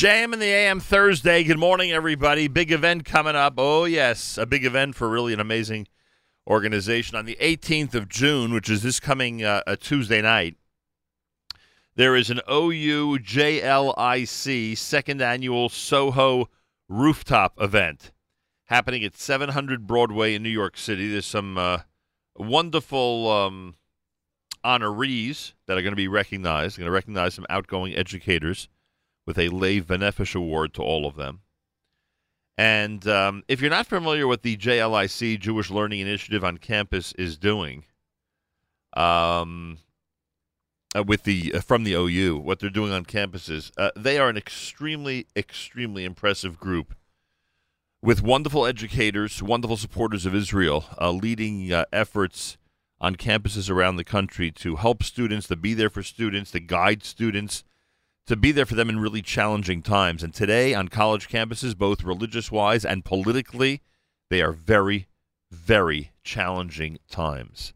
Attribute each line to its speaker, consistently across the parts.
Speaker 1: JM in the AM Thursday. Good morning, everybody. Big event coming up. Oh, yes, a big event for really an amazing organization. On the 18th of June, which is this coming uh, a Tuesday night, there is an OU JLIC second annual Soho rooftop event happening at 700 Broadway in New York City. There's some uh, wonderful um, honorees that are going to be recognized. Going to recognize some outgoing educators with a Lev Benefish Award to all of them. And um, if you're not familiar with the JLIC Jewish Learning Initiative on campus is doing, um, uh, with the uh, from the OU, what they're doing on campuses, uh, they are an extremely, extremely impressive group with wonderful educators, wonderful supporters of Israel, uh, leading uh, efforts on campuses around the country to help students, to be there for students, to guide students to be there for them in really challenging times. And today on college campuses, both religious wise and politically, they are very, very challenging times,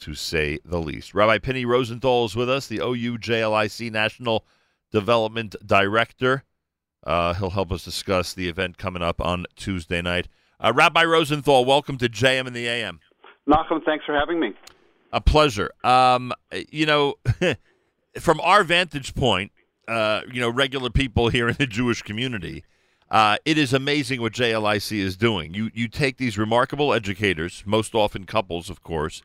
Speaker 1: to say the least. Rabbi Pinny Rosenthal is with us, the OU JLIC National Development Director. Uh, he'll help us discuss the event coming up on Tuesday night. Uh, Rabbi Rosenthal, welcome to JM in the AM.
Speaker 2: Nachum, thanks for having me.
Speaker 1: A pleasure. Um, you know, from our vantage point, uh, you know, regular people here in the Jewish community. Uh, it is amazing what JLIC is doing. You you take these remarkable educators, most often couples, of course,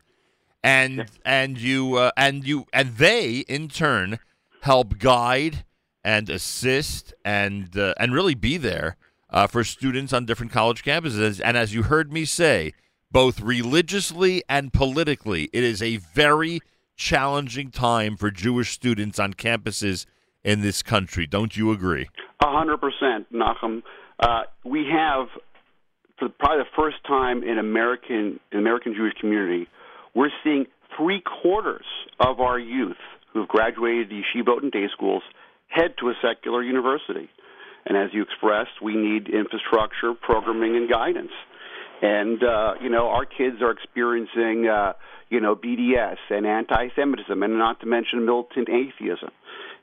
Speaker 1: and and you uh, and you and they in turn help guide and assist and uh, and really be there uh, for students on different college campuses. And as you heard me say, both religiously and politically, it is a very challenging time for Jewish students on campuses in this country. Don't you agree?
Speaker 2: A hundred percent, Nachum. Uh, we have, for probably the first time in American in American Jewish community, we're seeing three quarters of our youth who've graduated the yeshivot and day schools head to a secular university. And as you expressed, we need infrastructure, programming, and guidance. And uh, you know, our kids are experiencing, uh, you know, BDS and anti-Semitism, and not to mention militant atheism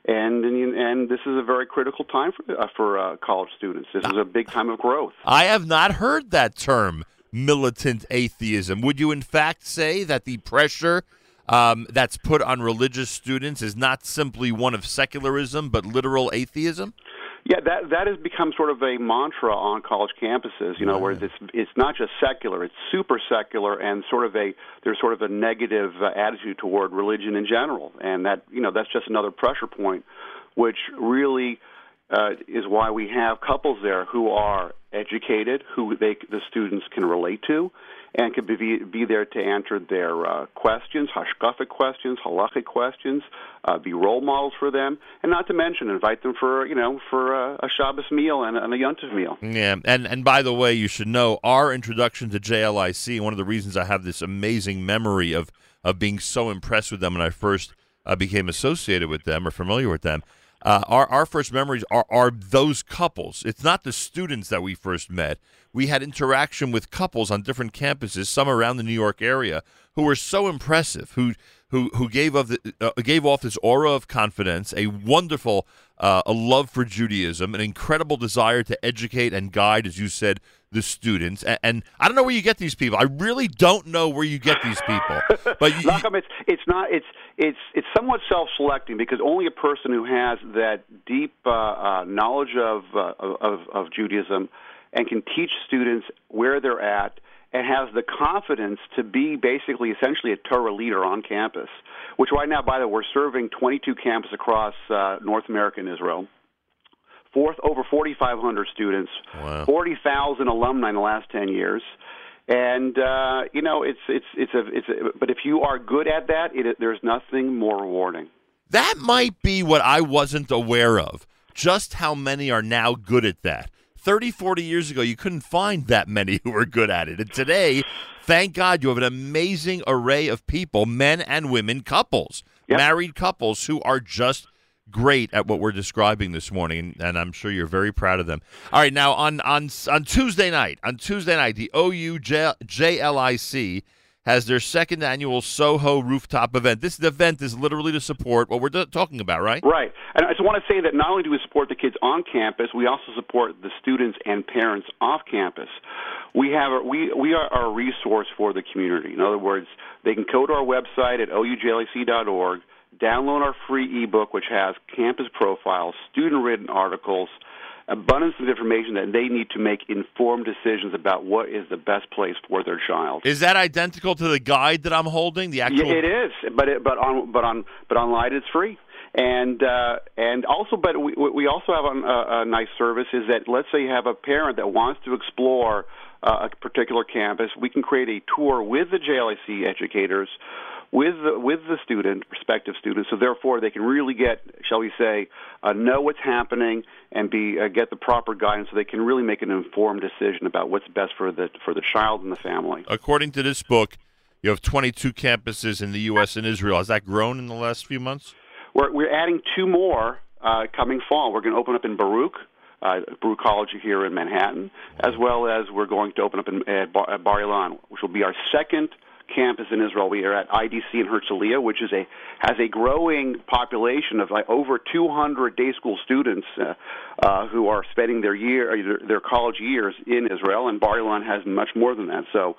Speaker 2: and and this is a very critical time for uh, for uh, college students. This is a big time of growth.
Speaker 1: I have not heard that term, militant atheism. Would you, in fact, say that the pressure um, that's put on religious students is not simply one of secularism, but literal atheism?
Speaker 2: Yeah, that that has become sort of a mantra on college campuses. You know, where it's it's not just secular; it's super secular, and sort of a there's sort of a negative uh, attitude toward religion in general, and that you know that's just another pressure point, which really uh, is why we have couples there who are educated, who they the students can relate to, and can be, be there to answer their uh, questions, hashkafic questions, halachic questions, uh, be role models for them, and not to mention invite them for you know for a, Shabbos meal and, and a Yontif meal.
Speaker 1: Yeah, and and by the way, you should know our introduction to JLIC. One of the reasons I have this amazing memory of of being so impressed with them when I first uh, became associated with them or familiar with them. Uh, our our first memories are are those couples. It's not the students that we first met. We had interaction with couples on different campuses, some around the New York area, who were so impressive. Who who who gave of the, uh, gave off this aura of confidence, a wonderful uh, a love for Judaism, an incredible desire to educate and guide, as you said, the students. And, and, I don't know where you get these people. I really don't know where you get these people. But you,
Speaker 2: Nachum, it's it's not it's it's it's somewhat self-selecting because only a person who has that deep uh, uh, knowledge of, uh, of of Judaism and can teach students where they're at and has the confidence to be basically essentially a Torah leader on campus. Which right now, by the way, we're serving 22 campuses across uh, North America and Israel fourth over 4,500 students, wow. 40,000 alumni in the last 10 years. And uh, you know, it's it's it's a it's a, but if you are good at that, it, there's nothing more rewarding.
Speaker 1: That might be what I wasn't aware of. Just how many are now good at that. 30, 40 years ago, you couldn't find that many who were good at it. And today, thank God, you have an amazing array of people, men and women, couples, yep. married couples who are just great at what we're describing this morning, and I'm sure you're very proud of them. All right, now on on on Tuesday night, on Tuesday night, the OU JLIC has their second annual Soho rooftop event. This event is literally to support what we're t- talking about, right?
Speaker 2: Right. And I just want to say that not only do we support the kids on campus, we also support the students and parents off campus. We have we we are a resource for the community. In other words, they can go to our website at oujlic.org, download our free ebook, which has campus profiles, student written articles abundance of information that they need to make informed decisions about what is the best place for their child.
Speaker 1: Is that identical to the guide that I'm holding? The actual
Speaker 2: yeah, it is, but it, but on but on but online it's free. And uh, and also, but we we also have a, a nice service is that let's say you have a parent that wants to explore uh, a particular campus, we can create a tour with the JLIC educators with the, with the student, prospective student, so therefore they can really get, shall we say, uh, know what's happening and be uh, get the proper guidance, so they can really make an informed decision about what's best for the for the child and the family.
Speaker 1: According to this book, you have 22 campuses in the U.S. and Israel. Has that grown in the last few months?
Speaker 2: We're we're adding two more uh, coming fall. We're going to open up in Baruch. Uh, Baruch College here in Manhattan, as well as we're going to open up in, at Bar, at Bar Ilan, which will be our second campus in Israel. We are at IDC in Herzliya, which is a has a growing population of like over 200 day school students uh, uh, who are spending their year their, their college years in Israel, and Bar Ilan has much more than that. So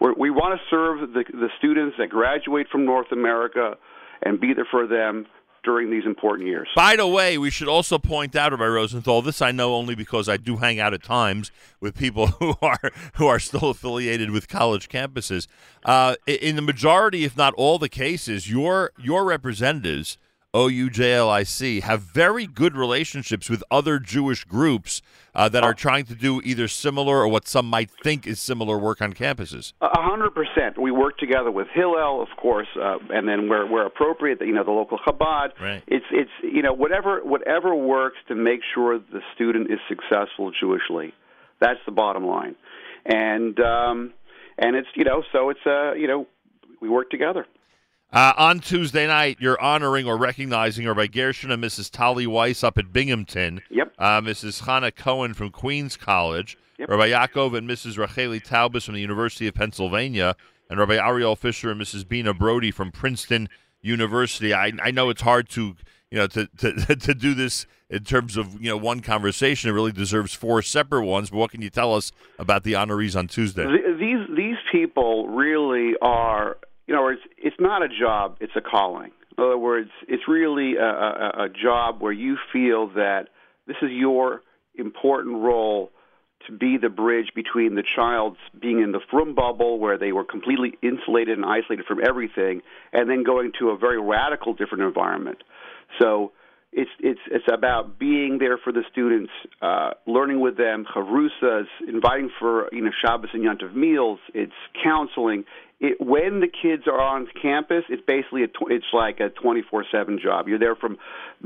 Speaker 2: we want to serve the the students that graduate from North America and be there for them during these important years.
Speaker 1: By the way, we should also point out, Rabbi Rosenthal, this I know only because I do hang out at times with people who are who are still affiliated with college campuses. Uh, in the majority, if not all the cases, your your representatives OUJLIC have very good relationships with other Jewish groups uh, that are trying to do either similar or what some might think is similar work on campuses.
Speaker 2: A hundred percent. We work together with Hillel, of course, uh, and then where where appropriate, you know, the local Chabad.
Speaker 1: Right.
Speaker 2: It's it's you know whatever whatever works to make sure the student is successful Jewishly. That's the bottom line, and um, and it's you know so it's uh you know we work together.
Speaker 1: Uh, on Tuesday night, you're honoring or recognizing Rabbi Gershon and Mrs. Tali Weiss up at Binghamton.
Speaker 2: Yep.
Speaker 1: Uh, Mrs. Hannah Cohen from Queens College.
Speaker 2: Yep.
Speaker 1: Rabbi Yaakov and Mrs. Racheli Taubes from the University of Pennsylvania. And Rabbi Ariel Fisher and Mrs. Bina Brody from Princeton University. I, I know it's hard to you know to, to to do this in terms of you know one conversation. It really deserves four separate ones. But what can you tell us about the honorees on Tuesday?
Speaker 2: These these people really are you know, it's it's not a job; it's a calling. In other words, it's really a, a, a job where you feel that this is your important role to be the bridge between the child's being in the frum bubble where they were completely insulated and isolated from everything, and then going to a very radical different environment. So it's it's it's about being there for the students, uh, learning with them, chavrusas, inviting for you know Shabbos and Yontiv meals. It's counseling. It, when the kids are on campus, it's basically a tw- it's like a 24/7 job. You're there from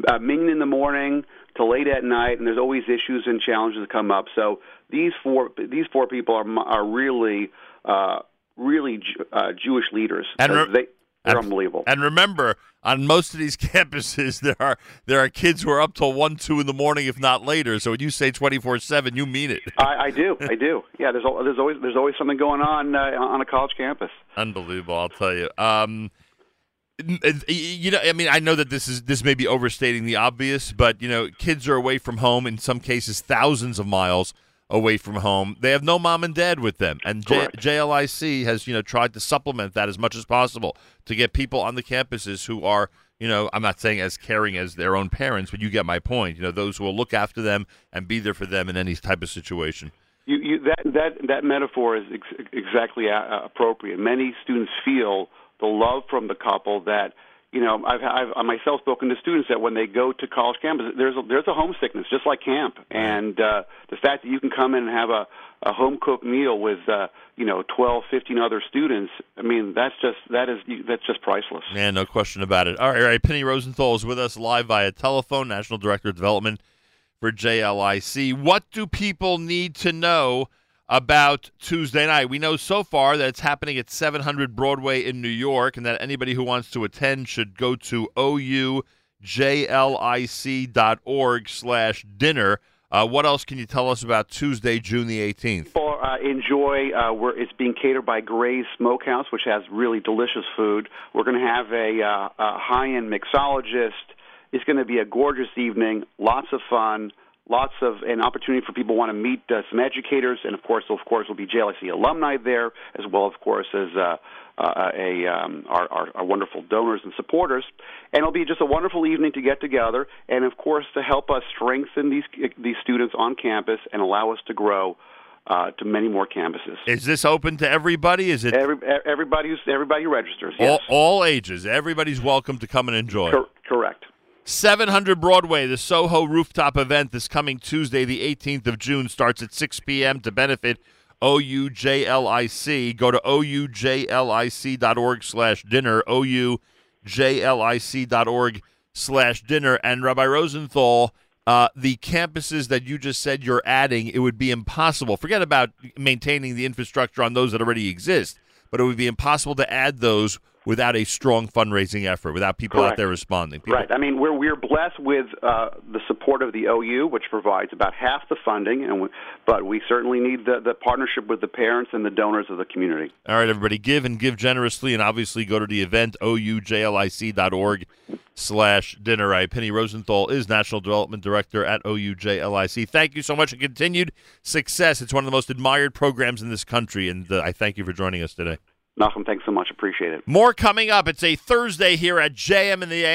Speaker 2: uh, minyan in the morning to late at night, and there's always issues and challenges that come up. So these four these four people are are really uh, really uh, Jewish leaders.
Speaker 1: And re-
Speaker 2: they, they're
Speaker 1: and,
Speaker 2: unbelievable.
Speaker 1: And remember, on most of these campuses, there are there are kids who are up till one, two in the morning, if not later. So when you say twenty four seven, you mean it.
Speaker 2: I, I do, I do. Yeah, there's there's always there's always something going on uh, on a college campus.
Speaker 1: Unbelievable, I'll tell you. Um, you know, I mean, I know that this is this may be overstating the obvious, but you know, kids are away from home in some cases thousands of miles away from home. They have no mom and dad with them, and J- JLIC has you know tried to supplement that as much as possible to get people on the campuses who are you know I'm not saying as caring as their own parents, but you get my point. You know those who will look after them and be there for them in any type of situation.
Speaker 2: You, you, that that that metaphor is ex- exactly a- appropriate. Many students feel the love from the couple that you know, I've, I've myself spoken to students that when they go to college campus, there's a, there's a homesickness, just like camp, and uh, the fact that you can come in and have a, a home cooked meal with uh, you know 12, 15 other students, I mean, that's just that is that's just priceless.
Speaker 1: Man, no question about it. All right, all right. Pinny Rosenthal is with us live via telephone, National Director of Development for JLIC. What do people need to know? About Tuesday night. We know so far that it's happening at 700 Broadway in New York, and that anybody who wants to attend should go to oujlic.org slash dinner. Uh, what else can you tell us about Tuesday, June the 18th?
Speaker 2: Well, uh, enjoy. Uh, where it's being catered by Gray's Smokehouse, which has really delicious food. We're going to have a, uh, a high-end mixologist. It's going to be a gorgeous evening. Lots of fun. Lots of an opportunity for people who want to meet uh, some educators, and of course, of course, will be JLIC alumni there, as well, of course, as uh, uh, a um, our, our, our wonderful donors and supporters. And it'll be just a wonderful evening to get together, and of course, to help us strengthen these these students on campus and allow us to grow uh, to many more campuses.
Speaker 1: Is this open to everybody? Is it
Speaker 2: Every, everybody who's everybody who registers? Yes.
Speaker 1: all, all ages? Everybody's welcome to come and enjoy.
Speaker 2: Cor- correct.
Speaker 1: 700 Broadway, the Soho rooftop event this coming Tuesday, the 18th of June, starts at 6 p.m. to benefit OUJLIC. Go to OUJLIC.org slash dinner, OUJLIC.org slash dinner. And Rabbi Rosenthal, uh, the campuses that you just said you're adding, it would be impossible. Forget about maintaining the infrastructure on those that already exist, but it would be impossible to add those without a strong fundraising effort, without people
Speaker 2: Correct.
Speaker 1: out there responding. People,
Speaker 2: Right. I mean, we're we're blessed with uh, the support of the OU, which provides about half the funding, and we, but we certainly need the, the partnership with the parents and the donors of the community.
Speaker 1: All right, everybody, give and give generously, and obviously go to the event, oujlic.org slash dinner. Right, Pinny Rosenthal is National Development Director at OUJLIC. Thank you so much and continued success. It's one of the most admired programs in this country, and uh, I thank you for joining us today.
Speaker 2: Nachum, thanks so much. Appreciate it.
Speaker 1: More coming up. It's a Thursday here at JM in the AM.